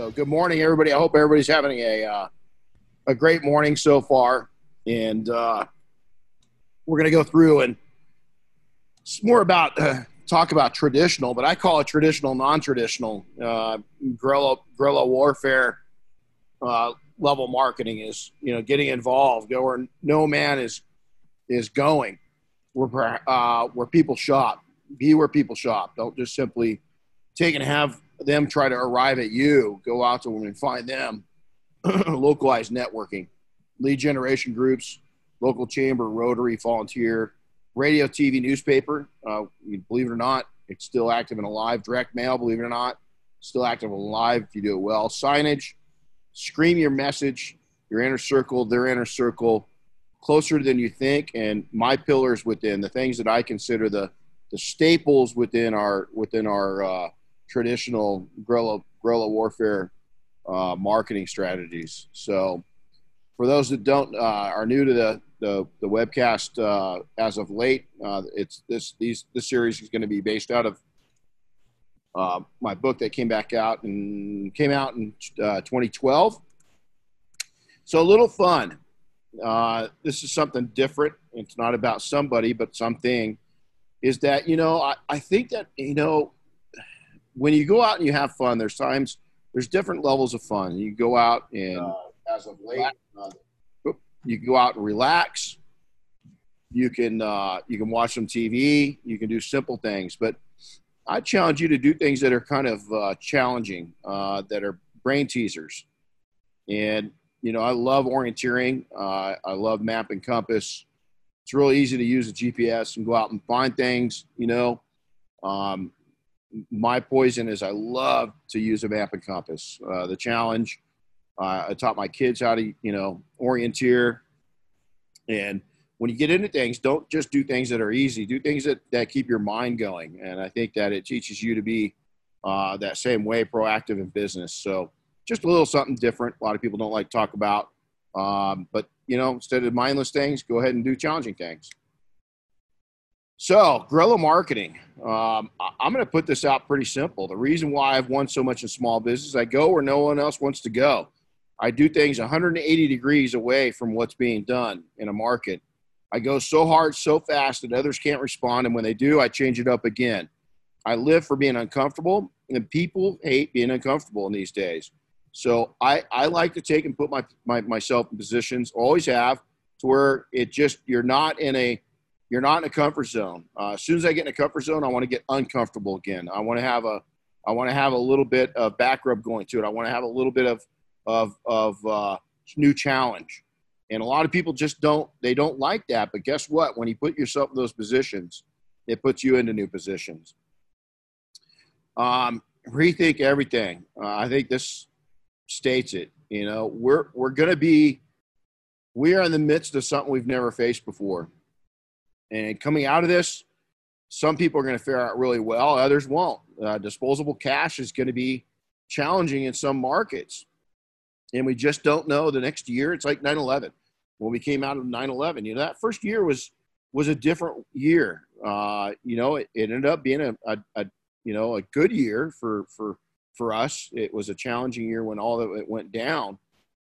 So, good morning, everybody. I hope everybody's having a uh, a great morning so far, and uh, we're going to go through and it's more about uh, talk about traditional, but I call it traditional, non-traditional uh, guerrilla guerrilla warfare uh, level marketing is you know getting involved, go where no man is is going, where uh, where people shop, be where people shop. Don't just simply take and have them try to arrive at you. Go out to them and find them. Localized networking, lead generation groups, local chamber, Rotary, volunteer, radio, TV, newspaper. Uh, believe it or not, it's still active and alive. Direct mail, believe it or not, still active and alive if you do it well. Signage, scream your message, your inner circle, their inner circle, closer than you think. And my pillars within the things that I consider the the staples within our within our uh, traditional guerrilla guerrilla warfare uh, marketing strategies. So, for those that don't uh, are new to the the, the webcast uh, as of late, uh, it's this these this series is going to be based out of uh, my book that came back out and came out in uh, 2012. So a little fun. this is something different. It's not about somebody, but something. Is that you know I, I think that you know when you go out and you have fun, there's times there's different levels of fun. You go out and uh, as of late, uh, you go out and relax. You can uh, you can watch some TV. You can do simple things, but I challenge you to do things that are kind of uh, challenging, uh, that are brain teasers. And you know, I love orienteering. Uh, I love map and compass. It's really easy to use a GPS and go out and find things. You know, um, my poison is I love to use a map and compass. Uh, the challenge, uh, I taught my kids how to, you know, orienteer. And when you get into things, don't just do things that are easy. Do things that, that keep your mind going. And I think that it teaches you to be uh, that same way proactive in business. So just a little something different. A lot of people don't like to talk about. Um, but, you know, instead of mindless things, go ahead and do challenging things. So, guerrilla marketing. Um, I'm going to put this out pretty simple. The reason why I've won so much in small business, I go where no one else wants to go. I do things 180 degrees away from what's being done in a market. I go so hard, so fast that others can't respond. And when they do, I change it up again. I live for being uncomfortable, and people hate being uncomfortable in these days. So I, I like to take and put my, my myself in positions, always have, to where it just, you're not in a, you're not in a comfort zone. Uh, as soon as I get in a comfort zone, I want to get uncomfortable again. I want to have a, I want to have a little bit of back rub going to it. I want to have a little bit of, of, of uh, new challenge. And a lot of people just don't, they don't like that. But guess what? When you put yourself in those positions, it puts you into new positions. Um, rethink everything. Uh, I think this states it. You know, we're, we're going to be, we are in the midst of something we've never faced before and coming out of this, some people are going to fare out really well, others won't. Uh, disposable cash is going to be challenging in some markets. And we just don't know the next year. It's like 9 11. When we came out of 9 11, you know, that first year was was a different year. Uh, you know, it, it, ended up being a, a, a, you know a good year for for for us. It was a challenging year when all it went down,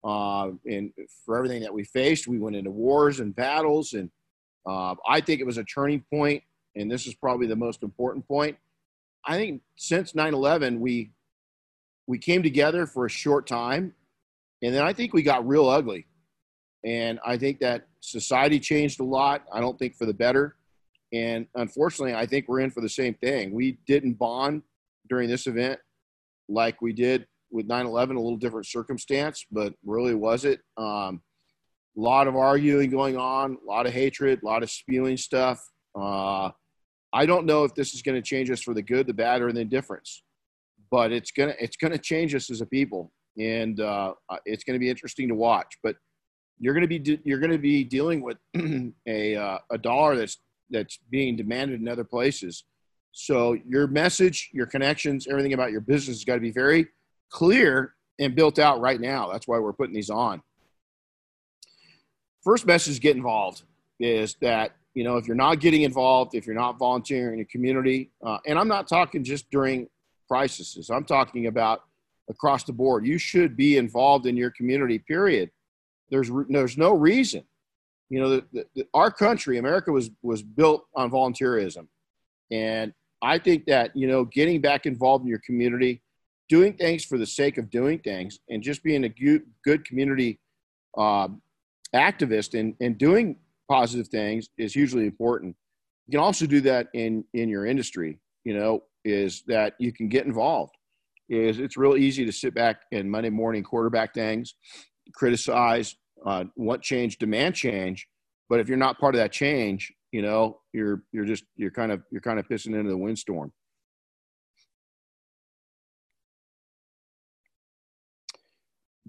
uh, and for everything that we faced, we went into wars and battles, and uh, I think it was a turning point, and this is probably the most important point. I think since 9/11, we we came together for a short time, and then I think we got real ugly. And I think that society changed a lot. I don't think for the better. And unfortunately, I think we're in for the same thing. We didn't bond during this event like we did with 9 11, a little different circumstance, but really was it. Um, a lot of arguing going on, a lot of hatred, a lot of spewing stuff. Uh, I don't know if this is going to change us for the good, the bad, or the indifference, but it's gonna it's gonna change us as a people, and uh, it's going to be interesting to watch. But you're going to be de- you're going to be dealing with a uh, a dollar that's that's being demanded in other places. So your message, your connections, everything about your business has got to be very clear and built out right now. That's why we're putting these on first message get involved is that you know if you're not getting involved if you're not volunteering in a community uh, and i'm not talking just during crises i'm talking about across the board. You should be involved in your community. Period. There's there's no reason. You know, the, the, the, our country, America, was was built on volunteerism, and I think that you know, getting back involved in your community, doing things for the sake of doing things, and just being a good, community um, activist and, and doing positive things is hugely important. You can also do that in in your industry. You know, is that you can get involved. Is it's real easy to sit back and Monday morning quarterback things, criticize, uh, want change, demand change, but if you're not part of that change, you know, you're you're just you're kind of you're kind of pissing into the windstorm.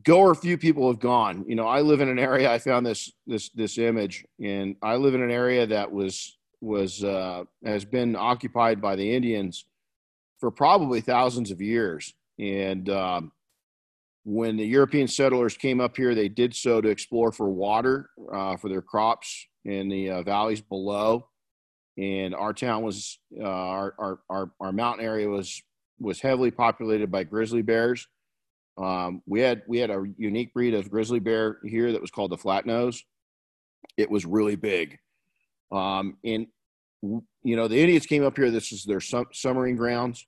Go or few people have gone. You know, I live in an area. I found this this this image, and I live in an area that was was uh, has been occupied by the Indians for probably thousands of years. And um, when the European settlers came up here, they did so to explore for water uh, for their crops in the uh, valleys below. And our town was uh, our, our our our mountain area was was heavily populated by grizzly bears um, we had we had a unique breed of grizzly bear here that was called the flat nose. It was really big, um, and you know the Indians came up here. This is their sum- summering grounds.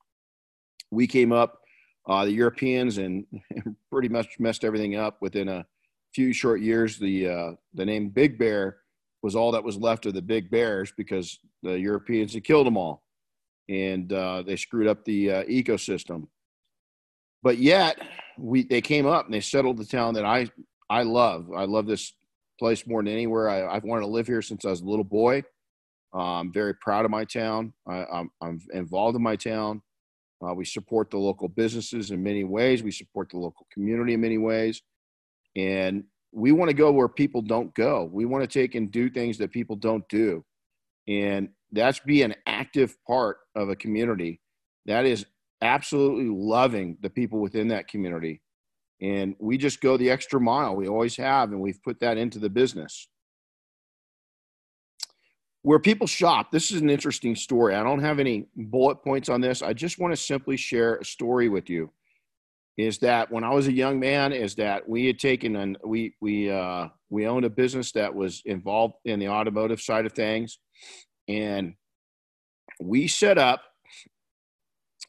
We came up, uh, the Europeans, and, pretty much messed everything up. Within a few short years, the uh, the name Big Bear was all that was left of the big bears because the Europeans had killed them all, and uh, they screwed up the uh, ecosystem. But yet, we they came up and they settled the town that I I love. I love this place more than anywhere. I, have wanted to live here since I was a little boy. Uh, I'm very proud of my town. I, am I'm, I'm involved in my town. Uh, we support the local businesses in many ways. We support the local community in many ways, and we want to go where people don't go. We want to take and do things that people don't do, and that's be an active part of a community. That is absolutely loving the people within that community. And we just go the extra mile. We always have, and we've put that into the business. Where people shop, this is an interesting story. I don't have any bullet points on this. I just want to simply share a story with you. Is that when I was a young man, is that we had taken and we we uh, we owned a business that was involved in the automotive side of things, and we set up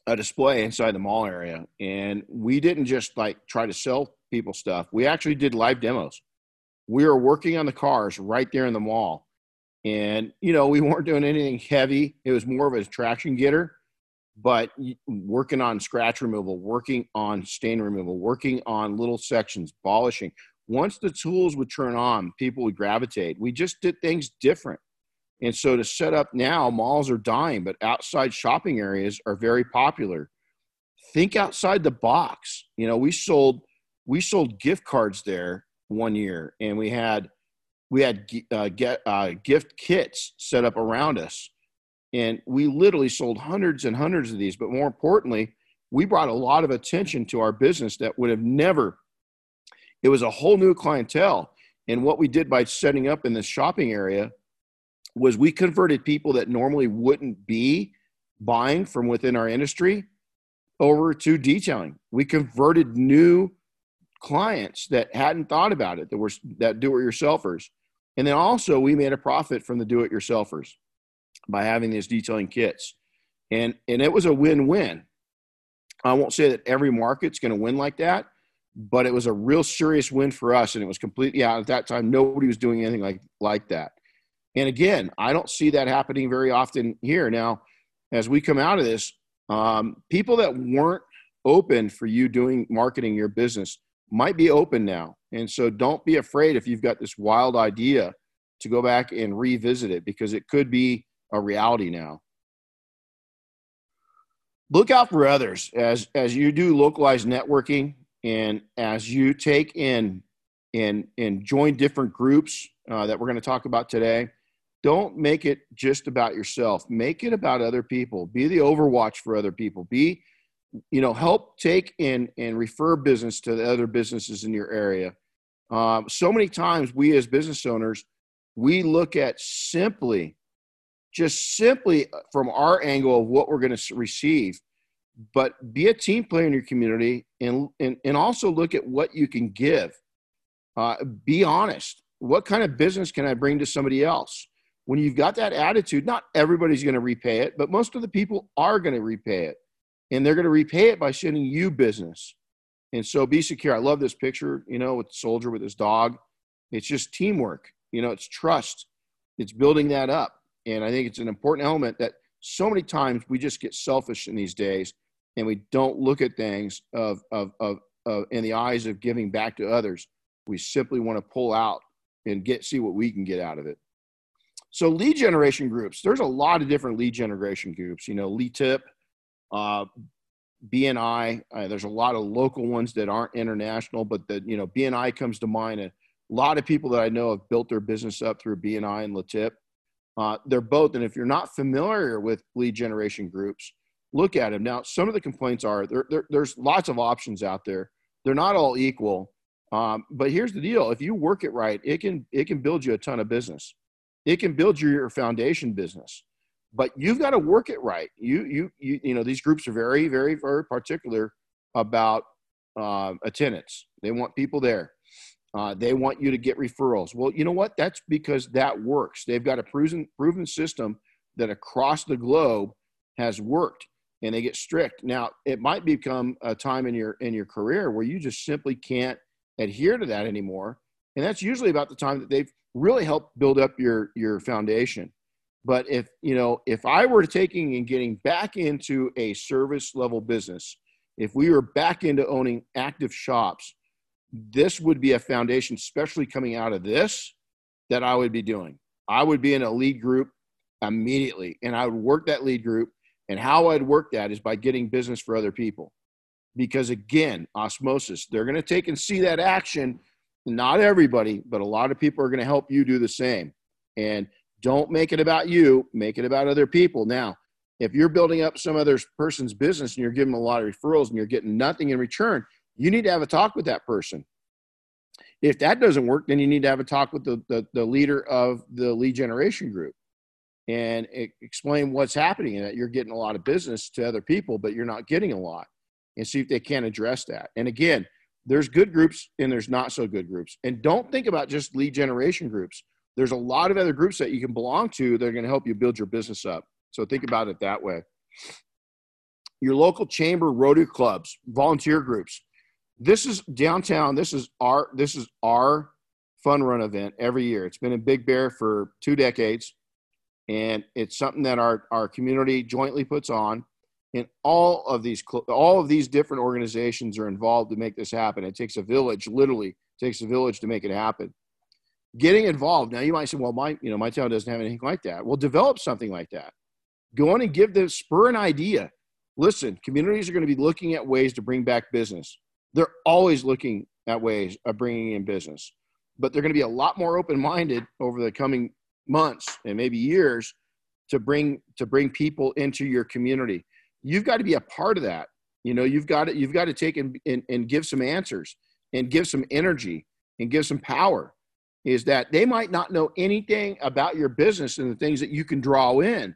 a display inside the mall area and we didn't just like try to sell people stuff. We actually did live demos. We were working on the cars right there in the mall and you know we weren't doing anything heavy. It was more of a traction getter but working on scratch removal working on stain removal working on little sections polishing. Once the tools would turn on people would gravitate. We just did things different and so to set up now, malls are dying, but outside shopping areas are very popular. Think outside the box. You know, we sold we sold gift cards there one year, and we had we had uh, get uh, gift kits set up around us, and we literally sold hundreds and hundreds of these. But more importantly, we brought a lot of attention to our business that would have never. It was a whole new clientele, and what we did by setting up in this shopping area was we converted people that normally wouldn't be buying from within our industry over to detailing. We converted new clients that hadn't thought about it that were that do-it-yourselfers. And then also we made a profit from the do-it-yourselfers by having these detailing kits. And and it was a win-win. I won't say that every market's going to win like that, but it was a real serious win for us and it was completely out at that time nobody was doing anything like like that. And again, I don't see that happening very often here. Now, as we come out of this, um, people that weren't open for you doing marketing your business might be open now. And so don't be afraid if you've got this wild idea to go back and revisit it because it could be a reality now. Look out for others as as you do localized networking and as you take in and and join different groups uh, that we're going to talk about today don't make it just about yourself make it about other people be the overwatch for other people be you know help take and and refer business to the other businesses in your area um, so many times we as business owners we look at simply just simply from our angle of what we're going to receive but be a team player in your community and, and, and also look at what you can give. Uh, be honest. What kind of business can I bring to somebody else? When you've got that attitude, not everybody's going to repay it, but most of the people are going to repay it. And they're going to repay it by sending you business. And so be secure. I love this picture, you know, with the soldier with his dog. It's just teamwork, you know, it's trust. It's building that up. And I think it's an important element that so many times we just get selfish in these days and we don't look at things of, of, of, of in the eyes of giving back to others. We simply want to pull out and get see what we can get out of it. So lead generation groups, there's a lot of different lead generation groups. You know, LeTip, uh, BNI. Uh, there's a lot of local ones that aren't international, but the you know BNI comes to mind. A lot of people that I know have built their business up through BNI and LeTip. Uh, they're both, and if you're not familiar with lead generation groups, look at them. Now, some of the complaints are there, there there's lots of options out there. They're not all equal. Um, but here's the deal: if you work it right, it can it can build you a ton of business. It can build you your foundation business but you've got to work it right. You, you, you, you know, these groups are very, very, very particular about uh, attendance. They want people there. Uh, they want you to get referrals. Well, you know what? That's because that works. They've got a proven, proven system that across the globe has worked, and they get strict. Now, it might become a time in your in your career where you just simply can't adhere to that anymore, and that's usually about the time that they've really helped build up your your foundation. But if you know, if I were taking and getting back into a service level business, if we were back into owning active shops, this would be a foundation, especially coming out of this, that I would be doing. I would be in a lead group immediately, and I would work that lead group. And how I'd work that is by getting business for other people. Because again, osmosis, they're going to take and see that action. Not everybody, but a lot of people are going to help you do the same. And don't make it about you, make it about other people. Now, if you're building up some other person's business and you're giving a lot of referrals and you're getting nothing in return, you need to have a talk with that person. If that doesn't work, then you need to have a talk with the, the, the leader of the lead generation group and explain what's happening and that you're getting a lot of business to other people, but you're not getting a lot and see if they can't address that. And again, there's good groups and there's not so good groups. And don't think about just lead generation groups there's a lot of other groups that you can belong to that are going to help you build your business up. So think about it that way. Your local chamber Rotary clubs, volunteer groups. This is downtown. This is our this is our fun run event every year. It's been in Big Bear for two decades, and it's something that our our community jointly puts on. And all of these all of these different organizations are involved to make this happen. It takes a village, literally, takes a village to make it happen getting involved. Now you might say, well, my, you know, my town doesn't have anything like that. Well, develop something like that. Go on and give the spur an idea. Listen, communities are going to be looking at ways to bring back business. They're always looking at ways of bringing in business, but they're going to be a lot more open-minded over the coming months and maybe years to bring to bring people into your community. You've got to be a part of that. You know, you've got to you've got to take and, and, and give some answers and give some energy and give some power is that they might not know anything about your business and the things that you can draw in.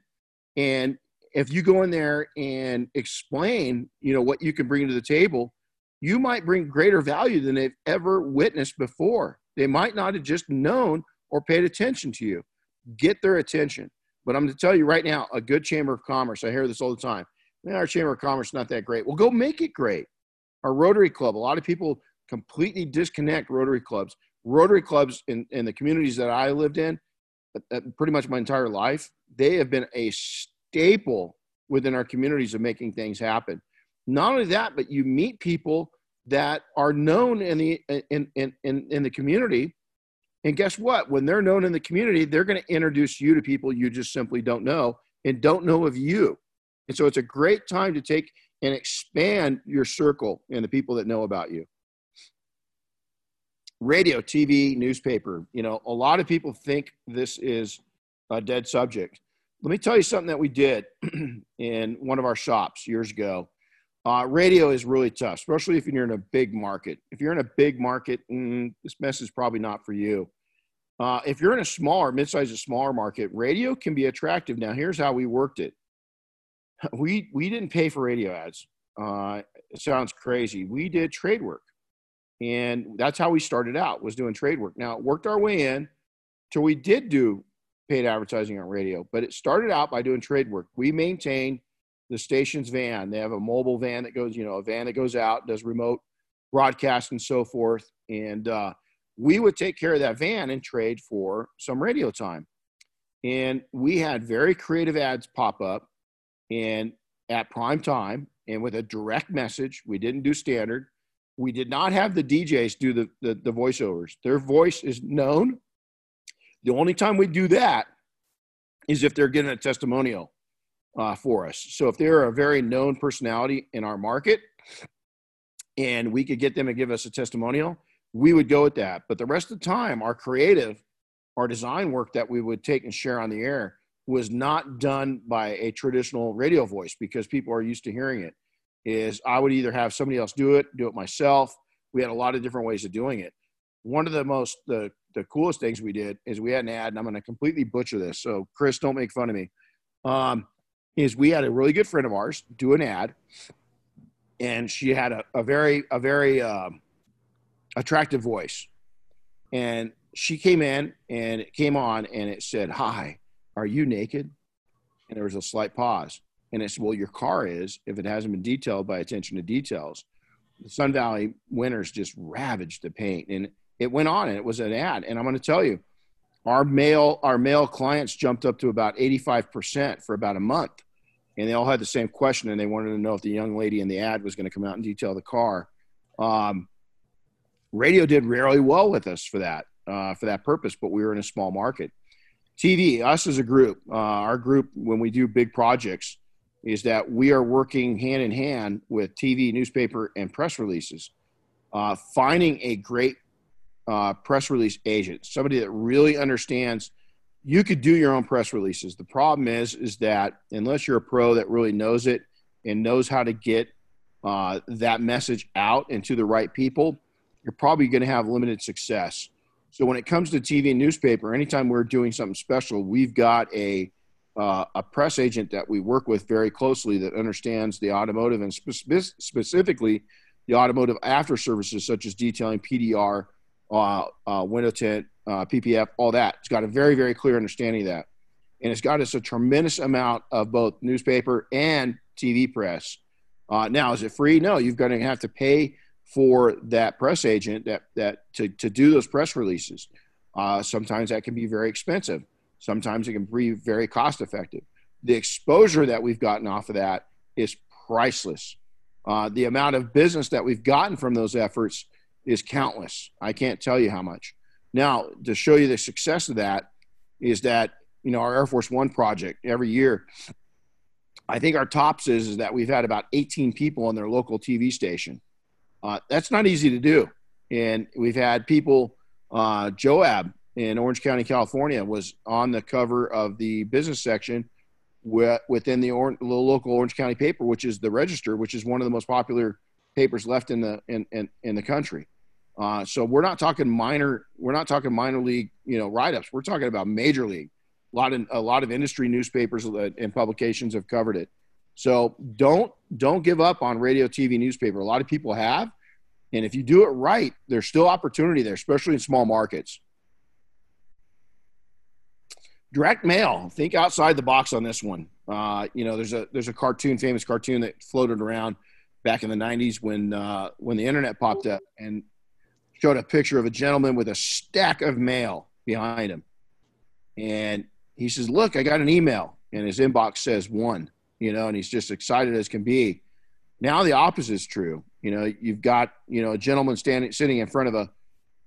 And if you go in there and explain, you know, what you can bring to the table, you might bring greater value than they've ever witnessed before. They might not have just known or paid attention to you. Get their attention. But I'm going to tell you right now, a good chamber of commerce, I hear this all the time. Our chamber of commerce not that great. Well, go make it great. Our Rotary Club, a lot of people completely disconnect Rotary clubs. Rotary clubs in, in the communities that I lived in, uh, uh, pretty much my entire life, they have been a staple within our communities of making things happen. Not only that, but you meet people that are known in the in, in, in, in the community. And guess what? When they're known in the community, they're going to introduce you to people you just simply don't know and don't know of you. And so it's a great time to take and expand your circle and the people that know about you radio, TV, newspaper. You know, a lot of people think this is a dead subject. Let me tell you something that we did in one of our shops years ago. Uh, radio is really tough, especially if you're in a big market. If you're in a big market, mm, this mess is probably not for you. Uh, if you're in a smaller, mid-sized, smaller market, radio can be attractive. Now, here's how we worked it. we we didn't pay for radio ads. Uh, it sounds crazy. We did trade work, and that's how we started out was doing trade work. Now it worked our way in till we did do paid advertising on radio, but it started out by doing trade work. We maintained the station's van. They have a mobile van that goes, you know, a van that goes out, does remote broadcast and so forth, and uh, we would take care of that van and trade for some radio time. And we had very creative ads pop up and at prime time and with a direct message. We didn't do standard. We did not have the DJs do the, the, the voiceovers. Their voice is known. The only time we do that is if they're getting a testimonial uh, for us. So if they're a very known personality in our market and we could get them to give us a testimonial, we would go with that. But the rest of the time, our creative, our design work that we would take and share on the air was not done by a traditional radio voice because people are used to hearing it is i would either have somebody else do it do it myself. We had a lot of different ways of doing it. One of the most the, the coolest things we did is we had an ad and i'm going to completely butcher this so chris don't make fun of me. Um, is we had a really good friend of ours do an ad and she had a, a very a very um, attractive voice. And she came in and it came on and it said hi are you naked? And there was a slight pause. And it said, Well, your car is if it hasn't been detailed by attention to details. The Sun Valley winters just ravaged the paint. And it went on and it was an ad. And I'm going to tell you, our male our male clients jumped up to about 85% for about a month. And they all had the same question and they wanted to know if the young lady in the ad was going to come out and detail the car. Um, radio did really well with us for that uh, for that purpose, but we were in a small market. TV, us as a group, uh, our group, when we do big projects, is that we are working hand in hand with TV, newspaper, and press releases. Uh, finding a great uh, press release agent, somebody that really understands. You could do your own press releases. The problem is, is that unless you're a pro that really knows it and knows how to get uh, that message out and to the right people, you're probably going to have limited success. So when it comes to TV and newspaper, anytime we're doing something special, we've got a uh, a press agent that we work with very closely that understands the automotive and spe- specifically the automotive after services such as detailing, PDR, uh, uh, window tint, uh, PPF, all that. It's got a very very clear understanding of that, and it's got us a tremendous amount of both newspaper and TV press. Uh, now, is it free? No, you've got to have to pay for that press agent that that to, to do those press releases. Uh, sometimes that can be very expensive. Sometimes it can be very cost effective. The exposure that we've gotten off of that is priceless. Uh, the amount of business that we've gotten from those efforts is countless. I can't tell you how much. Now, to show you the success of that, is that you know our Air Force One project every year. I think our tops is, is that we've had about 18 people on their local TV station uh, that's not easy to do. And we've had people, uh, Joab in Orange County, California, was on the cover of the business section within the, or- the local Orange County paper, which is the Register, which is one of the most popular papers left in the in, in, in the country. Uh, so we're not talking minor. We're not talking minor league, you know, write-ups. We're talking about major league. A lot of a lot of industry newspapers and publications have covered it. So don't don't give up on radio, TV, newspaper. A lot of people have, and if you do it right, there's still opportunity there, especially in small markets. Direct mail. Think outside the box on this one. Uh, you know, there's a there's a cartoon, famous cartoon that floated around back in the '90s when uh, when the internet popped up and showed a picture of a gentleman with a stack of mail behind him, and he says, "Look, I got an email," and his inbox says one you know, and he's just excited as can be. Now the opposite is true. You know, you've got, you know, a gentleman standing sitting in front of a,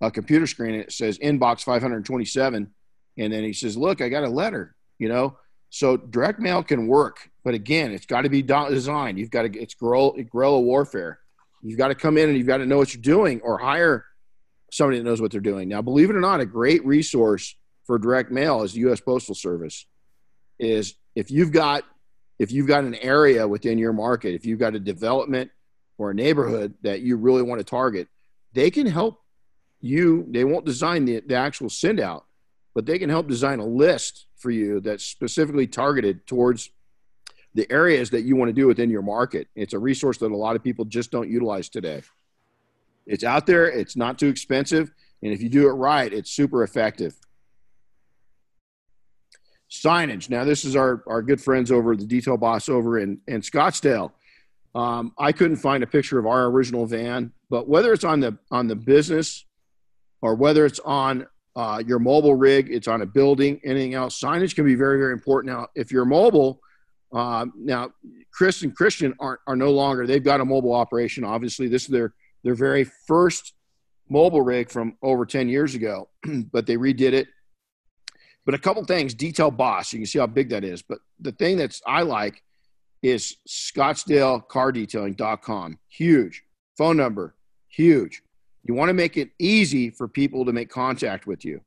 a computer screen and it says inbox 527. And then he says, Look, I got a letter, you know. So direct mail can work, but again, it's got to be designed. You've got to it's guerrilla, warfare. You've got to come in and you've got to know what you're doing or hire somebody that knows what they're doing. Now, believe it or not, a great resource for direct mail is the U.S. Postal Service. Is if you've got if you've got an area within your market, if you've got a development or a neighborhood that you really want to target, they can help you. They won't design the, the actual send out, but they can help design a list for you that's specifically targeted towards the areas that you want to do within your market. It's a resource that a lot of people just don't utilize today. It's out there, it's not too expensive, and if you do it right, it's super effective. Signage. Now, this is our, our good friends over the Detail Boss over in, in Scottsdale. Um, I couldn't find a picture of our original van, but whether it's on the on the business or whether it's on uh, your mobile rig, it's on a building, anything else, signage can be very very important. Now, if you're mobile, uh, now Chris and Christian aren't are no longer. They've got a mobile operation. Obviously, this is their their very first mobile rig from over ten years ago, but they redid it. But a couple things, Detail Boss, you can see how big that is. But the thing that's I like is scottsdalecardetailing.com. Huge. Phone number, huge. You want to make it easy for people to make contact with you.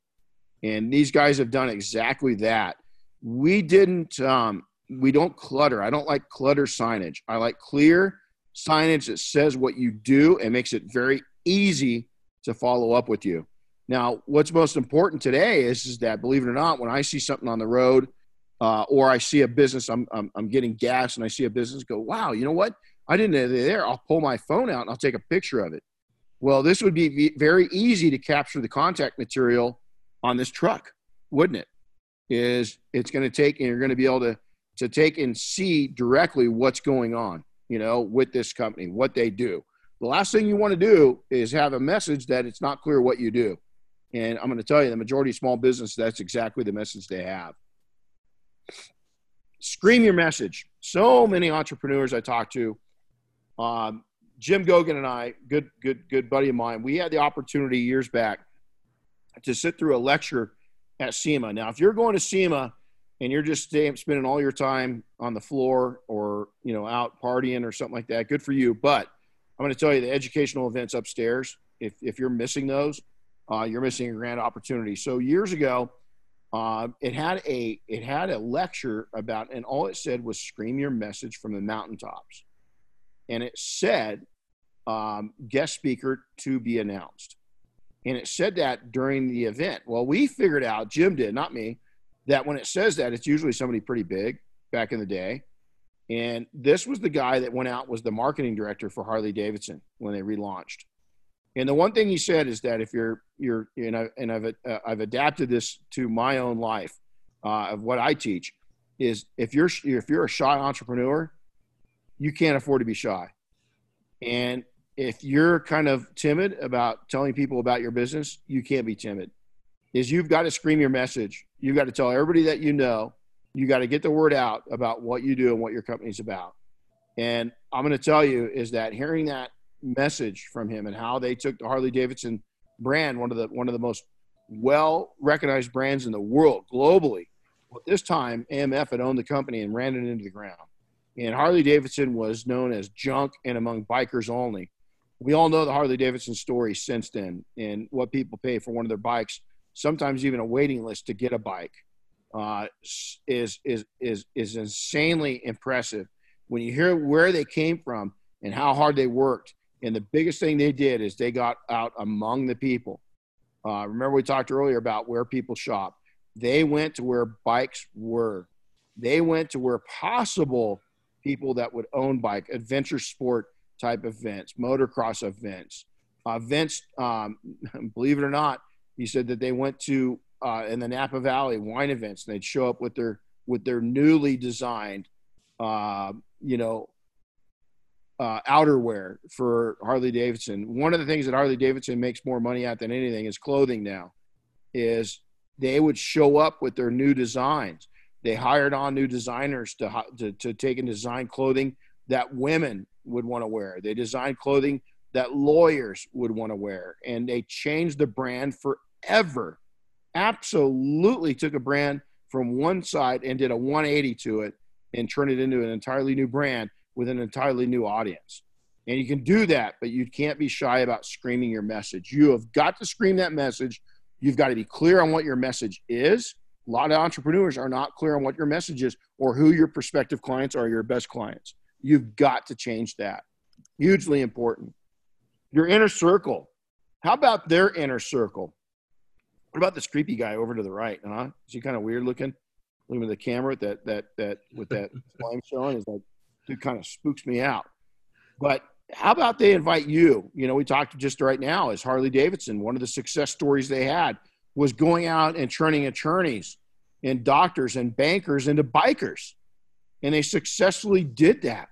And these guys have done exactly that. We didn't, um, we don't clutter. I don't like clutter signage. I like clear signage that says what you do and makes it very easy to follow up with you. Now, what's most important today is, is that, believe it or not, when I see something on the road uh, or I see a business, I'm, I'm, I'm, getting gas and I see a business go, wow, you know what? I didn't know they're there. I'll pull my phone out and I'll take a picture of it. Well, this would be very easy to capture the contact material on this truck, wouldn't it? Is it's going to take, and you're going to be able to, to take and see directly what's going on, you know, with this company, what they do. The last thing you want to do is have a message that it's not clear what you do. And I'm going to tell you, the majority of small business, that's exactly the message they have scream your message. So many entrepreneurs I talk to, um, Jim Gogan and I, good, good, good buddy of mine, we had the opportunity years back to sit through a lecture at SEMA. Now, if you're going to SEMA and you're just spending all your time on the floor or you know out partying or something like that, good for you. But I'm going to tell you the educational events upstairs. If if you're missing those, uh, you're missing a grand opportunity. So years ago, uh, it had a it had a lecture about, and all it said was "Scream your message from the mountaintops," and it said um, guest speaker to be announced, and it said that during the event. Well, we figured out, Jim did, not me, that when it says that, it's usually somebody pretty big back in the day. And this was the guy that went out was the marketing director for Harley Davidson when they relaunched. And the one thing he said is that if you're you're you know, and I've uh, I've adapted this to my own life uh, of what I teach is if you're if you're a shy entrepreneur, you can't afford to be shy, and if you're kind of timid about telling people about your business, you can't be timid. Is you've got to scream your message. You've got to tell everybody that you know. You got to get the word out about what you do and what your company's about. And I'm going to tell you is that hearing that message from him and how they took the Harley Davidson brand, one of the one of the most well recognized brands in the world globally. Well, this time, AMF had owned the company and ran it into the ground. And Harley Davidson was known as junk and among bikers only. We all know the Harley Davidson story since then and what people pay for one of their bikes, sometimes even a waiting list to get a bike, uh, is, is, is, is insanely impressive. When you hear where they came from and how hard they worked and the biggest thing they did is they got out among the people. Uh, remember, we talked earlier about where people shop. They went to where bikes were. They went to where possible people that would own bike, adventure sport type events, motocross events, events. Um, believe it or not, he said that they went to uh, in the Napa Valley wine events. And they'd show up with their with their newly designed, uh, you know, uh, outerwear for Harley Davidson. One of the things that Harley Davidson makes more money at than anything is clothing now. Is they would show up with their new designs. They hired on new designers to to, to take and design clothing that women would want to wear. They designed clothing that lawyers would want to wear, and they changed the brand forever. Absolutely took a brand from one side and did a 180 to it and turned it into an entirely new brand with an entirely new audience. And you can do that, but you can't be shy about screaming your message. You have got to scream that message. You've got to be clear on what your message is. A lot of entrepreneurs are not clear on what your message is or who your prospective clients are, your best clients. You've got to change that. Hugely important. Your inner circle. How about their inner circle? What about this creepy guy over to the right? Huh? Is he kind of weird looking? looking at the camera that that that with that flame showing is like it kind of spooks me out. But how about they invite you? You know, we talked just right now as Harley Davidson. One of the success stories they had was going out and turning attorneys and doctors and bankers into bikers, and they successfully did that.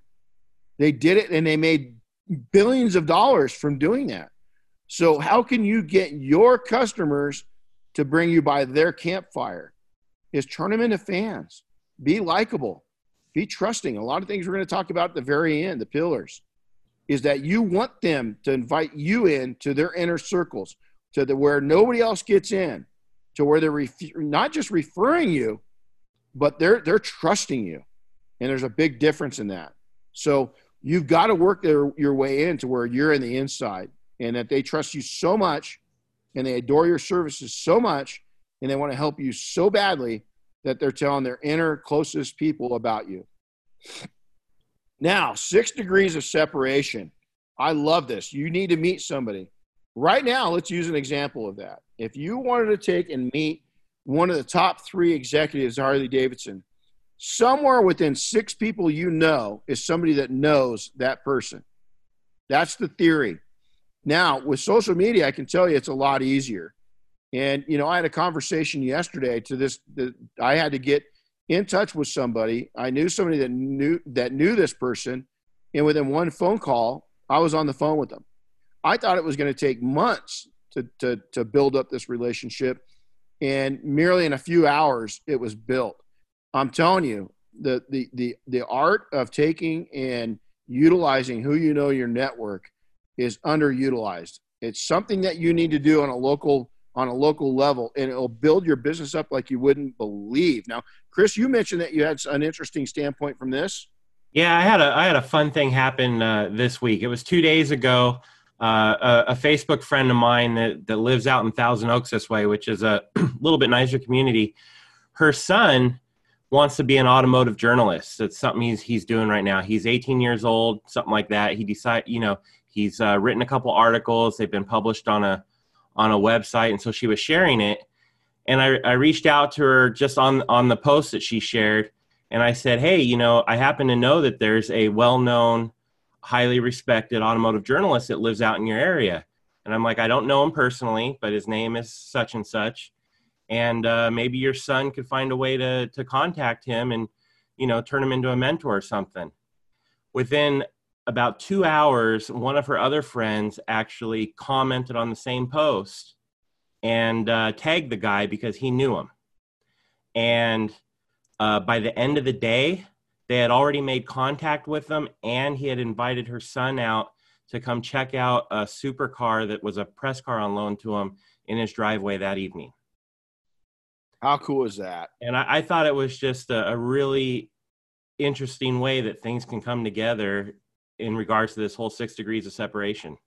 They did it, and they made billions of dollars from doing that. So, how can you get your customers to bring you by their campfire? Is turn them into fans, be likable, be trusting. A lot of things we're going to talk about at the very end, the pillars, is that you want them to invite you in to their inner circles, to the where nobody else gets in, to where they're ref- not just referring you, but they're they're trusting you, and there's a big difference in that. So you've got to work their, your way in to where you're in the inside and that they trust you so much and they adore your services so much and they want to help you so badly that they're telling their inner closest people about you. Now, six degrees of separation. I love this. You need to meet somebody. Right now, let's use an example of that. If you wanted to take and meet one of the top three executives, Harley Davidson, somewhere within six people you know is somebody that knows that person. That's the theory. Now, with social media, I can tell you it's a lot easier. And, you know, I had a conversation yesterday to this, that I had to get in touch with somebody. I knew somebody that knew, that knew this person. And within one phone call, I was on the phone with them. I thought it was going to take months to, to, to build up this relationship. And merely in a few hours, it was built. I'm telling you, the, the, the, the art of taking and utilizing who you know your network is underutilized. It's something that you need to do on a local on a local level, and it'll build your business up like you wouldn't believe. Now, Chris, you mentioned that you had an interesting standpoint from this. Yeah, I had a I had a fun thing happen uh, this week. It was two days ago. Uh, a, a, Facebook friend of mine that, that lives out in Thousand Oaks this way, which is a little bit nicer community. Her son wants to be an automotive journalist. It's something he's he's doing right now. He's 18 years old, something like that. He decided, you know, He's uh, written a couple articles. They've been published on a on a website, and so she was sharing it. And I, I reached out to her just on on the post that she shared, and I said, "Hey, you know, I happen to know that there's a well-known, highly respected automotive journalist that lives out in your area." And I'm like, "I don't know him personally, but his name is such and such, and uh, maybe your son could find a way to to contact him and, you know, turn him into a mentor or something." Within about two hours, one of her other friends actually commented on the same post and uh, tagged the guy because he knew him. And uh, by the end of the day, they had already made contact with him, and he had invited her son out to come check out a supercar that was a press car on loan to him in his driveway that evening. How cool is that? And I, I thought it was just a, a really interesting way that things can come together in regards to this whole six degrees of separation?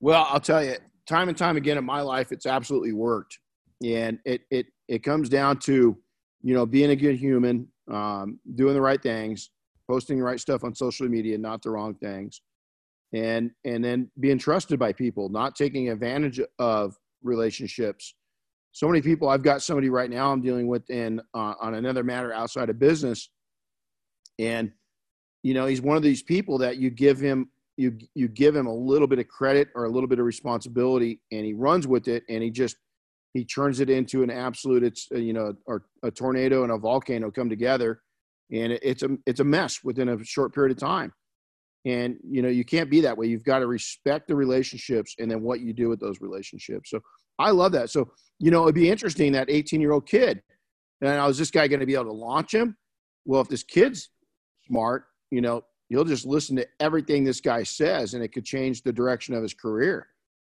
Well, I'll tell you, time and time again in my life, it's absolutely worked, and it it it comes down to you know being a good human, um, doing the right things, posting the right stuff on social media, not the wrong things, and and then being trusted by people, not taking advantage of relationships. So many people. I've got somebody right now I'm dealing with in uh, on another matter outside of business, and you know, he's one of these people that you give him you you give him a little bit of credit or a little bit of responsibility, and he runs with it, and he just he turns it into an absolute it's uh, you know or a tornado and a volcano come together, and it's a it's a mess within a short period of time. And you know you can't be that way. You've got to respect the relationships and then what you do with those relationships. So I love that. So you know it'd be interesting that 18 year old kid. And now is this guy going to be able to launch him? Well, if this kid's smart you know, you'll just listen to everything this guy says and it could change the direction of his career.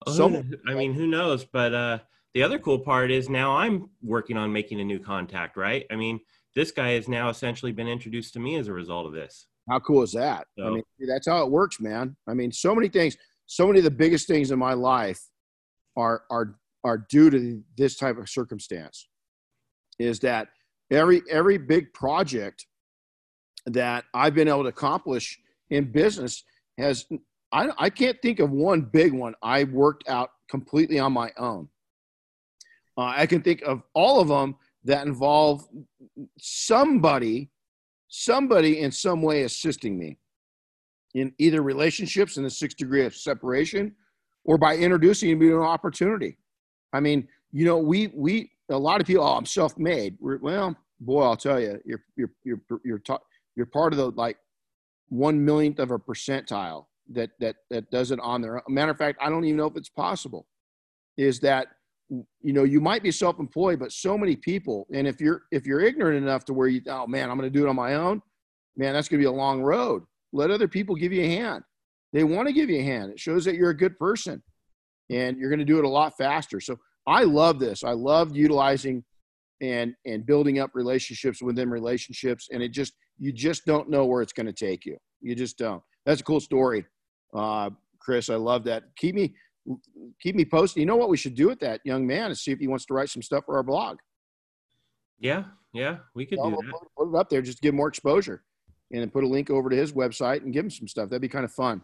Well, so, I mean, who knows? But uh, the other cool part is now I'm working on making a new contact, right? I mean, this guy has now essentially been introduced to me as a result of this. How cool is that? So, I mean, that's how it works, man. I mean, so many things, so many of the biggest things in my life are are are due to this type of circumstance. Is that every every big project that I've been able to accomplish in business has I, I can't think of one big one I worked out completely on my own. Uh, I can think of all of them that involve somebody, somebody in some way assisting me in either relationships in the sixth degree of separation or by introducing me to an opportunity. I mean, you know, we we a lot of people. Oh, I'm self-made. Well, boy, I'll tell you, you're you're you're you're ta- you're part of the like one millionth of a percentile that that that does it on their own. Matter of fact, I don't even know if it's possible. Is that you know you might be self-employed, but so many people, and if you're if you're ignorant enough to where you oh man, I'm going to do it on my own, man, that's going to be a long road. Let other people give you a hand. They want to give you a hand. It shows that you're a good person, and you're going to do it a lot faster. So I love this. I love utilizing and and building up relationships within relationships, and it just you just don't know where it's going to take you. You just don't. That's a cool story, uh, Chris. I love that. Keep me keep me posted. You know what we should do with that young man is see if he wants to write some stuff for our blog. Yeah, yeah, we could do that. Put it up there, just give more exposure, and then put a link over to his website and give him some stuff. That'd be kind of fun.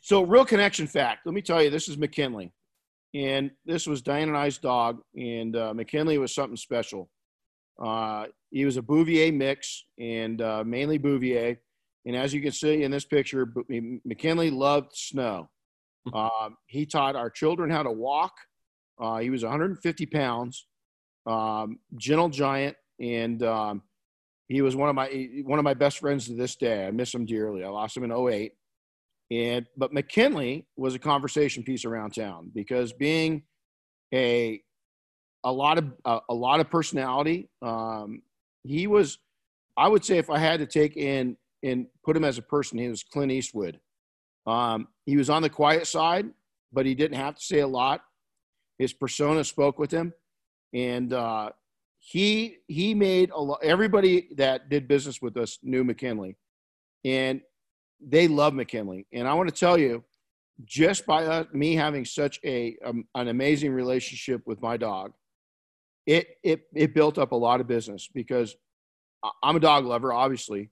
So, real connection fact. Let me tell you, this is McKinley, and this was Diane and I's dog, and uh, McKinley was something special. Uh, he was a Bouvier mix, and uh, mainly Bouvier. And as you can see in this picture, McKinley loved snow. Um, he taught our children how to walk. Uh, he was 150 pounds, um, gentle giant, and um, he was one of my one of my best friends to this day. I miss him dearly. I lost him in 08. And but McKinley was a conversation piece around town because being a a lot of a, a lot of personality, um, he was. I would say if I had to take in and put him as a person, he was Clint Eastwood. Um, he was on the quiet side, but he didn't have to say a lot. His persona spoke with him, and uh, he he made a lot. Everybody that did business with us knew McKinley, and they love McKinley. And I want to tell you, just by uh, me having such a um, an amazing relationship with my dog, it it it built up a lot of business because I'm a dog lover, obviously,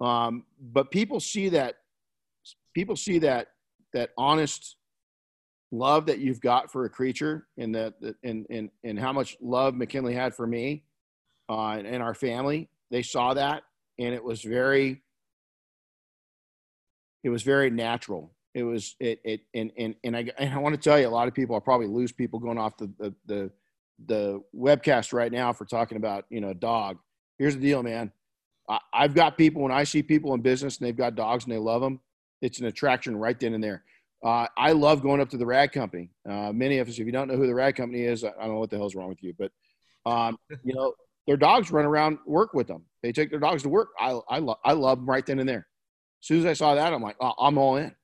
um, but people see that people see that that honest love that you've got for a creature and that and and and how much love McKinley had for me uh, and, and our family. They saw that, and it was very it was very natural. It was it it and and and I and I want to tell you, a lot of people. I probably lose people going off the the the, the webcast right now for talking about you know a dog. Here's the deal, man. I, I've got people when I see people in business and they've got dogs and they love them it's an attraction right then and there. Uh, I love going up to the rag company. Uh, many of us, if you don't know who the rag company is, I don't know what the hell's wrong with you, but um, you know, their dogs run around, work with them. They take their dogs to work. I, I, lo- I love them right then and there. As soon as I saw that, I'm like, oh, I'm all in.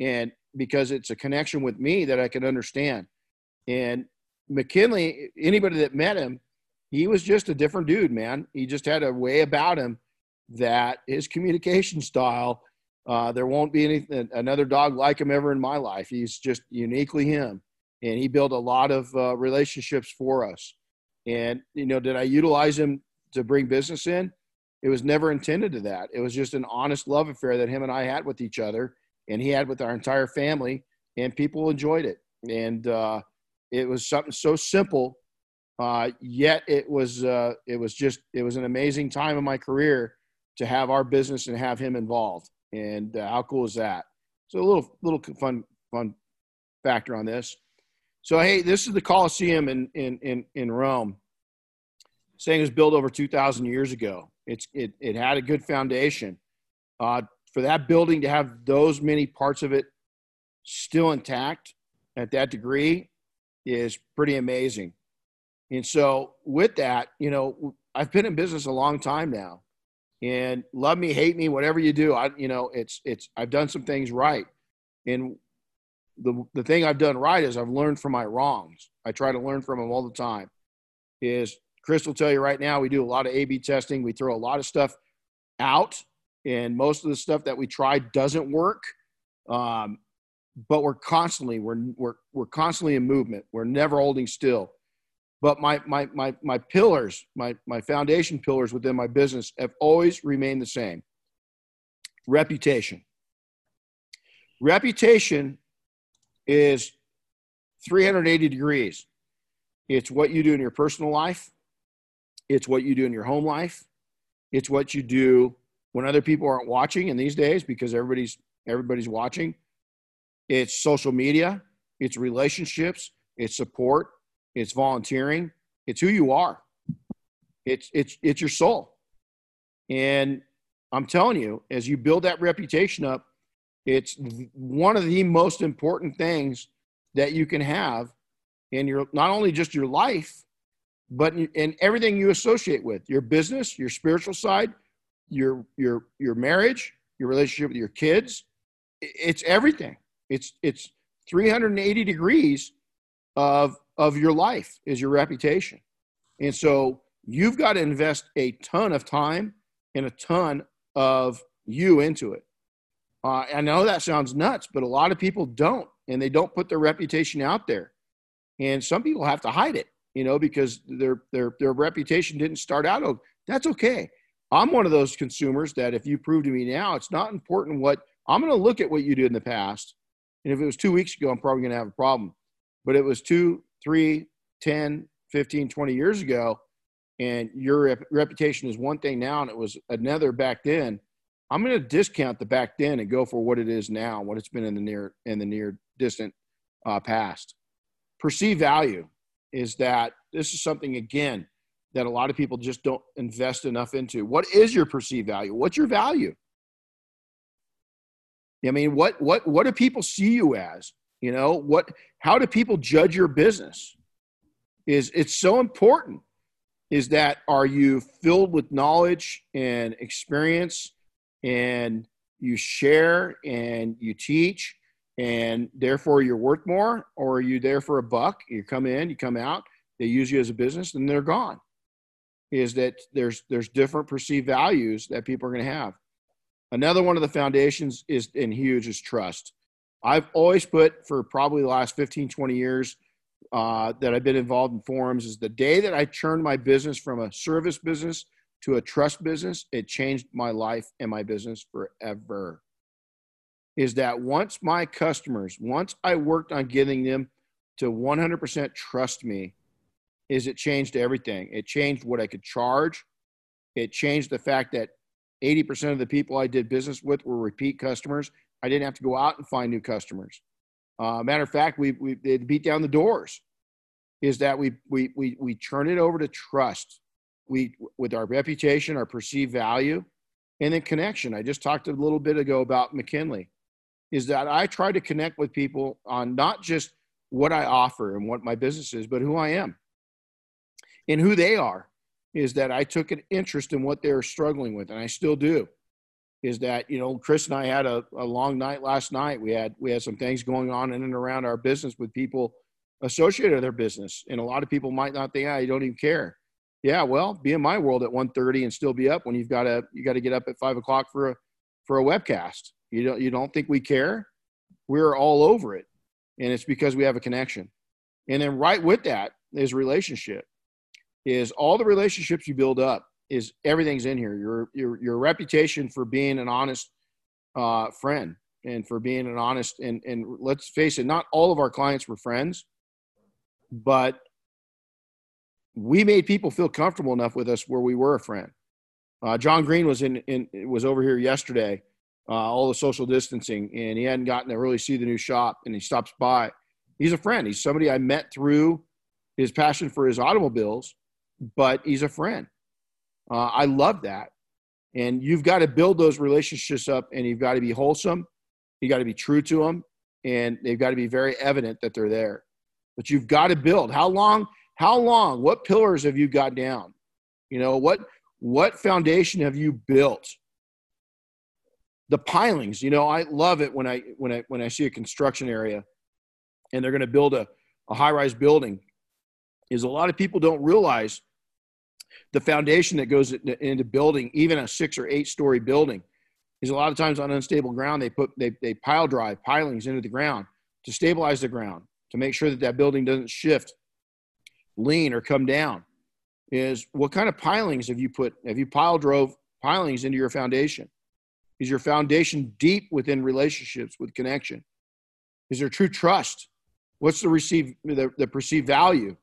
And because it's a connection with me that I can understand. And McKinley, anybody that met him, he was just a different dude, man. He just had a way about him that his communication style uh, there won't be any another dog like him ever in my life. He's just uniquely him, and he built a lot of uh, relationships for us. And you know, did I utilize him to bring business in? It was never intended to that. It was just an honest love affair that him and I had with each other, and he had with our entire family, and people enjoyed it. And uh, it was something so simple, uh, yet it was uh, it was just it was an amazing time in my career to have our business and have him involved. And uh, how cool is that? So a little little fun fun factor on this. So hey, this is the Colosseum in in in, in Rome. Saying it was built over 2,000 years ago. It's it it had a good foundation. Uh, for that building to have those many parts of it still intact at that degree is pretty amazing. And so with that, you know, I've been in business a long time now and love me, hate me, whatever you do. I, you know, it's, it's, I've done some things right. And the, the thing I've done right is I've learned from my wrongs. I try to learn from them all the time. Is Chris will tell you right now, we do a lot of A B testing. We throw a lot of stuff out, and most of the stuff that we try doesn't work. Um, but we're constantly, we're, we're, we're constantly in movement. We're never holding still. But my, my, my, my pillars, my, my foundation pillars within my business have always remained the same reputation. Reputation is 380 degrees. It's what you do in your personal life, It's what you do in your home life. It's what you do when other people aren't watching in these days because everybody's everybody's watching. It's social media, it's relationships, it's support, it's volunteering, it's who you are. It's it's it's your soul. And I'm telling you, as you build that reputation up, it's one of the most important things that you can have in your not only just your life, but in everything you associate with your business, your spiritual side, your your your marriage, your relationship with your kids. It's everything. It's it's 380 degrees of of your life is your reputation. And so you've got to invest a ton of time and a ton of you into it. Uh, I know that sounds nuts, but a lot of people don't, and they don't put their reputation out there. And some people have to hide it, you know, because their their their reputation didn't start out. That's okay. I'm one of those consumers that if you prove to me now, it's not important what I'm going to look at what you did in the past. And if it was two weeks ago, I'm probably going to have a problem. But it was two, three, 10, 15, 20 years ago, and your rep- reputation is one thing now and it was another back then i'm going to discount the back then and go for what it is now what it's been in the near in the near distant uh, past perceived value is that this is something again that a lot of people just don't invest enough into. What is your perceived value? What's your value? I mean what what what do people see you as? You know what how do people judge your business? Is it's so important is that are you filled with knowledge and experience and you share and you teach and therefore you're worth more or are you there for a buck? You come in you come out they use you as a business and they're gone. Is that there's there's different perceived values that people are going to have. Another one of the foundations is and huge is trust. I've always put for probably the last 15 20 years uh, that I've been involved in forums is the day that I turned my business from a service business to a trust business, it changed my life and my business forever. Is that once my customers, once I worked on getting them to 100% trust me, is it changed everything. It changed what I could charge. It changed the fact that 80% of the people I did business with were repeat customers. I didn't have to go out and find new customers. Uh, matter of fact, we we they beat down the doors. Is that we we we we turn it over to trust. We with our reputation, our perceived value, and then connection. I just talked a little bit ago about McKinley. Is that I try to connect with people on not just what I offer and what my business is, but who I am. And who they are. Is that I took an interest in what they're struggling with, and I still do is that you know chris and i had a, a long night last night. We had we had some things going on in and around our business with people associated with their business and a lot of people might not think ah, you don't even care. Yeah well be in my world at 1.30 and still be up when you've got to you got to get up at 5 o'clock for a for a webcast you don't you don't think we care we're all over it and it's because we have a connection and then right with that is relationship is all the relationships you build up is everything's in here. Your your your reputation for being an honest uh, friend and for being an honest and and let's face it, not all of our clients were friends, but we made people feel comfortable enough with us where we were a friend. Uh, John Green was in, in was over here yesterday, uh, all the social distancing, and he hadn't gotten to really see the new shop, and he stops by. He's a friend. He's somebody I met through his passion for his automobiles, but he's a friend. Uh, I love that. And you've got to build those relationships up and you've got to be wholesome. You got to be true to them and they've got to be very evident that they're there. But you've got to build. How long? How long? What pillars have you got down? You know, what what foundation have you built? The pilings, you know, I love it when I when I when I see a construction area and they're going to build a, a high-rise building is a lot of people don't realize the foundation that goes into building, even a six or eight story building, is a lot of times on unstable ground. They put they, they pile drive pilings into the ground to stabilize the ground to make sure that that building doesn't shift, lean, or come down. Is what kind of pilings have you put? Have you pile drove pilings into your foundation? Is your foundation deep within relationships with connection? Is there true trust? What's the receive the, the perceived value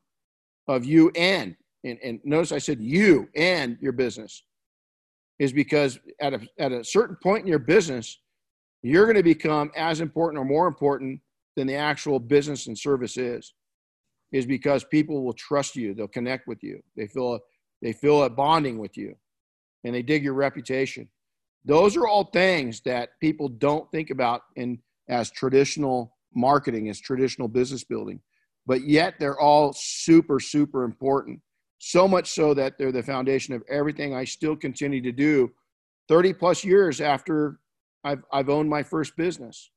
of you and and, and notice I said you and your business, is because at a, at a certain point in your business, you're going to become as important or more important than the actual business and service is is because people will trust you they'll connect with you they feel they feel a bonding with you and they dig your reputation those are all things that people don't think about in as traditional marketing as traditional business building but yet they're all super super important. So much so that they're the foundation of everything i still continue to do 30 plus years after I've, I've owned my first business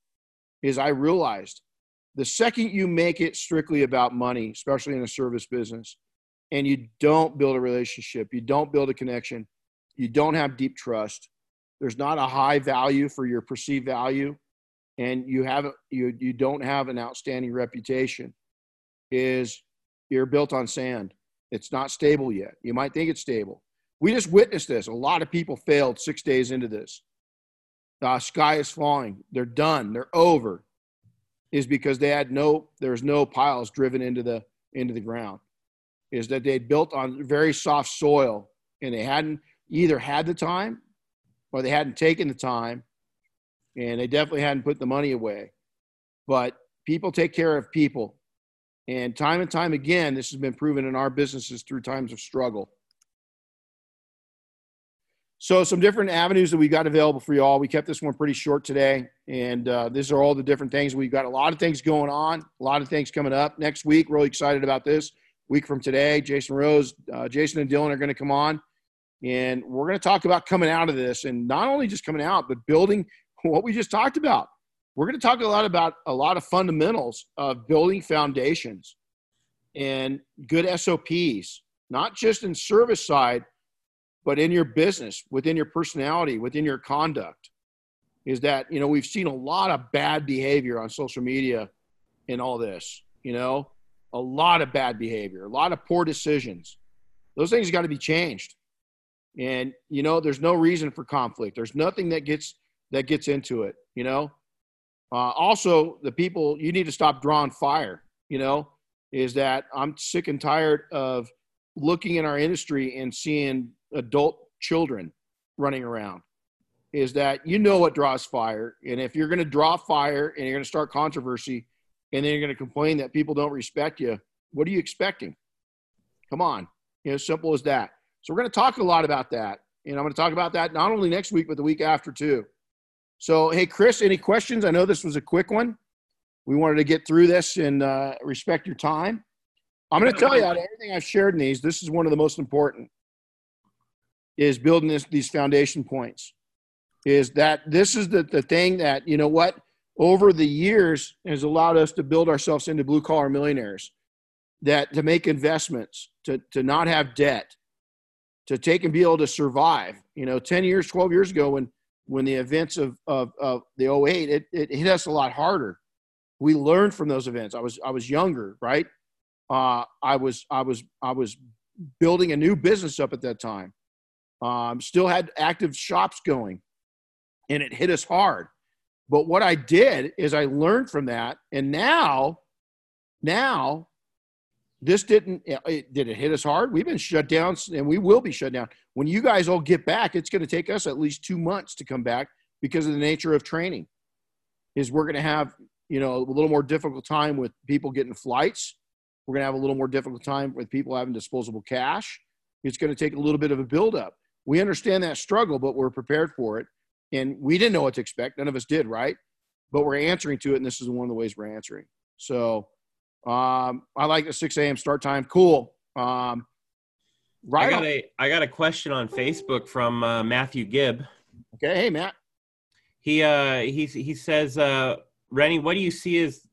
is I realized the second you make it strictly about money, especially in a service business, and you don't build a relationship, you don't build a connection, you don't have deep trust, there's not a high value for your perceived value, and you have you you don't have an outstanding reputation, is you're built on sand. It's not stable yet. You might think it's stable. We just witnessed this. A lot of people failed six days into this the sky is falling. They're done. They're over. Is because they had no there's no piles driven into the into the ground. Is that they built on very soft soil and they hadn't either had the time or they hadn't taken the time and they definitely hadn't put the money away. But people take care of people. And time and time again, this has been proven in our businesses through times of struggle. So some different avenues that we got available for y'all. We kept this one pretty short today, and uh, these are all the different things. We've got a lot of things going on, a lot of things coming up next week. Really excited about this week from today. Jason Rose, uh, Jason and Dylan are going to come on, and we're going to talk about coming out of this, and not only just coming out, but building what we just talked about. We're going to talk a lot about a lot of fundamentals of building foundations and good SOPs, not just in service side but in your business, within your personality, within your conduct, is that, you know, we've seen a lot of bad behavior on social media in all this, you know, a lot of bad behavior, a lot of poor decisions. Those things got to be changed. And, you know, there's no reason for conflict. There's nothing that gets that gets into it, you know. Uh, also, the people you need to stop drawing fire. You know, is that I'm sick and tired of looking in our industry and seeing adult children running around is that you know what draws fire. And if you're going to draw fire and you're going to start controversy and then you're going to complain that people don't respect you, what are you expecting? Come on. You know, simple as that. So we're going to talk a lot about that. And I'm going to talk about that not only next week, but the week after too. So, hey, Chris, any questions? I know this was a quick one. We wanted to get through this and uh, respect your time. I'm going to tell you out of everything I've shared in these, this is one of the most important is building this, these foundation points is that this is the, the thing that you know what over the years has allowed us to build ourselves into blue collar millionaires that to make investments to, to not have debt to take and be able to survive. You know 10 years 12 years ago when when the events of, of, of the 08 it, it hit us a lot harder. We learned from those events. I was i was younger right? Uh, i was i was i was building a new business up at that time. Um, still had active shops going, and it hit us hard. But what I did is I learned from that, and now, now, this didn't eh, it, did it hit us hard? We've been shut down, and we will be shut down. When you guys all get back, it's going to take us at least two months to come back because of the nature of training. Is we're going to have you know a little more difficult time with people getting flights. We're going to have a little more difficult time with people having disposable cash. It's going to take a little bit of a buildup we understand that struggle, but we're prepared for it. And we didn't know what to expect. None of us did, right? But we're answering to it, and this is one of the ways we're answering. So um, I like the 6 a.m. start time. Cool. Um, right. I got a I got a question on Facebook from uh, Matthew Gibb. Okay. Hey, Matt. He uh he he says, uh, Renny, what do you see as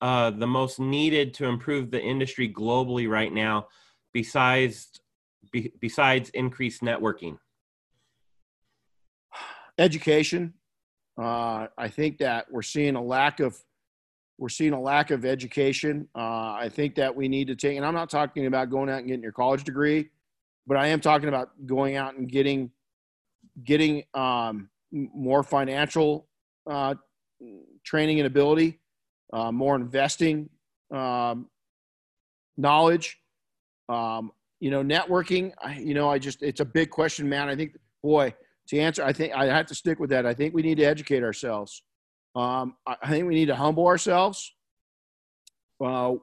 uh, the most needed to improve the industry globally right now, besides be, besides increased networking? Education. Uh, I think that we're seeing a lack of we're seeing a lack of education. Uh, I think that we need to take, and I'm not talking about going out and getting your college degree, but I am talking about going out and getting getting um, more financial uh, training and ability, uh, more investing um, knowledge, um, you know, networking. I, you know, I just it's a big question, man. I think, boy, to answer, I think I have to stick with that. I think we need to educate ourselves. Um, I, think we need to humble ourselves. Uh,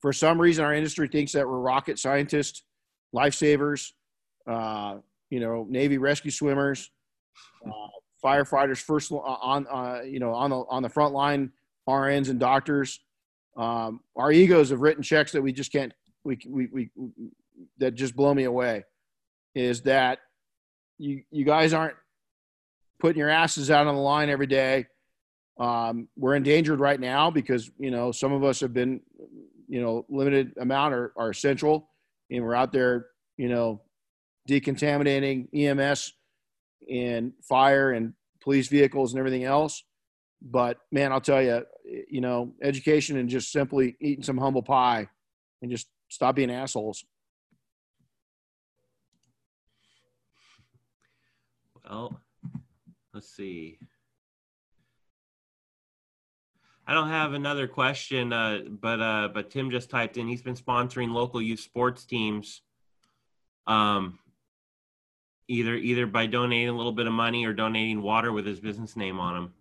for some reason, our industry thinks that we're rocket scientists, lifesavers, uh, you know, Navy rescue swimmers, uh, firefighters, first on, uh, you know, on the on the front line, RNs and doctors. Um, our egos have written checks that we just can't, we, we, we, that just blow me away. Is that you you guys aren't putting your asses out on the line every day. Um, we're endangered right now because you know some of us have been you know limited amount are, are essential, and we're out there you know decontaminating EMS and fire and police vehicles and everything else. But man, I'll tell you, you know, education and just simply eating some humble pie and just stop being assholes. Well, let's see. I don't have another question, uh, but uh, but Tim just typed in. He's been sponsoring local youth sports teams, um, either either by donating a little bit of money or donating water with his business name on them.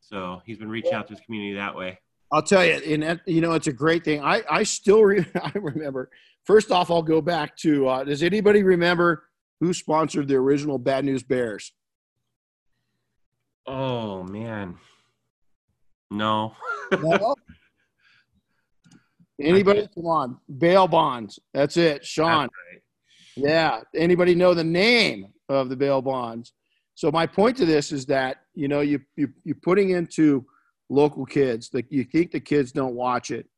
So he's been reaching out to his community that way. I'll tell you, and you know, it's a great thing. I I still re- I remember. First off, I'll go back to. Uh, does anybody remember who sponsored the original Bad News Bears? Oh man, no. no? Anybody? Come on, bail bonds. That's it, Sean. That's right. Yeah. Anybody know the name of the bail bonds? So my point to this is that you know you you you're putting into local kids like you think the kids don't watch it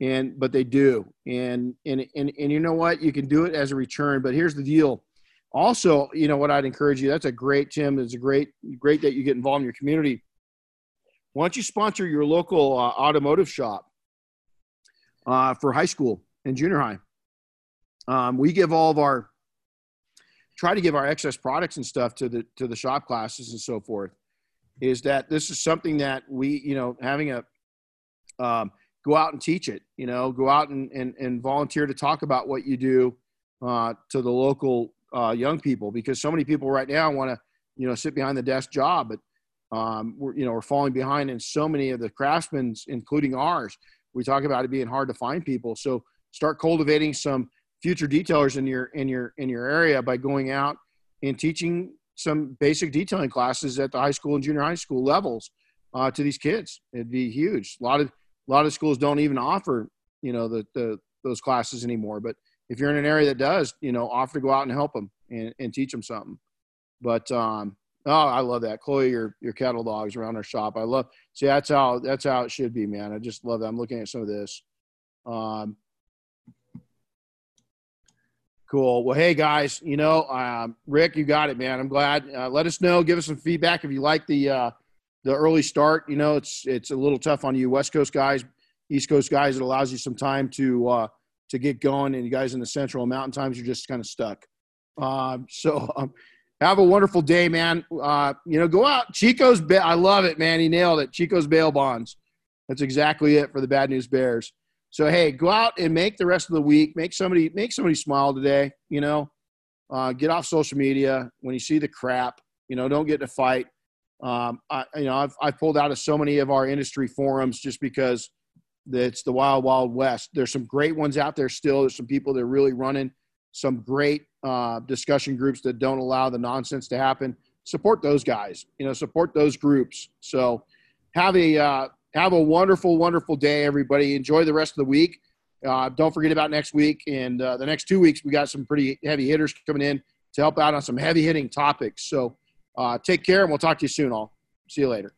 and but they do and and and, and you know what you can do it as a return but here's the deal also, you know what I'd encourage you. That's a great Tim. It's a great great that you get involved in your community. Why don't you sponsor your local uh, automotive shop uh, for high school and junior high? Um, we give all of our try to give our excess products and stuff to the to the shop classes and so forth. Is that this is something that we you know having a um, go out and teach it. You know, go out and, and, and volunteer to talk about what you do uh, to the local uh, young people because so many people right now want to you know sit behind the desk job but um, we're you know we're falling behind in so many of the craftsmen including ours. We talk about it being hard to find people. So start cultivating some future detailers in your in your in your area by going out and teaching some basic detailing classes at the high school and junior high school levels uh, to these kids. It'd be huge. A lot of a lot of schools don't even offer you know the, the those classes anymore. But if you're in an area that does, you know, offer to go out and help them and, and teach them something. But um, oh, I love that, Chloe. Your your cattle dogs around our shop. I love. See, that's how that's how it should be, man. I just love that. I'm looking at some of this. Um, cool. Well, hey guys, you know, um, Rick, you got it, man. I'm glad. Uh, let us know. Give us some feedback if you like the uh, the early start. You know, it's it's a little tough on you West Coast guys, East Coast guys. It allows you some time to uh, to get going, and you guys in the Central Mountain Times, you're just kind of stuck. Uh, so um, have a wonderful day, man. Uh, you know, go out. Chico's, ba- I love it, man. He nailed it. Chico's bail bonds. That's exactly it for the Bad News Bears. So hey, go out and make the rest of the week. Make somebody make somebody smile today. You know, uh, get off social media when you see the crap. You know, don't get in a fight. Um, I, you know, I've, I've pulled out of so many of our industry forums just because it's the wild, wild west. There's some great ones out there still. There's some people that are really running some great uh, discussion groups that don't allow the nonsense to happen. Support those guys. You know, support those groups. So have a uh, have a wonderful, wonderful day, everybody. Enjoy the rest of the week. Uh, don't forget about next week and uh, the next two weeks. We got some pretty heavy hitters coming in to help out on some heavy hitting topics. So uh, take care, and we'll talk to you soon. All see you later.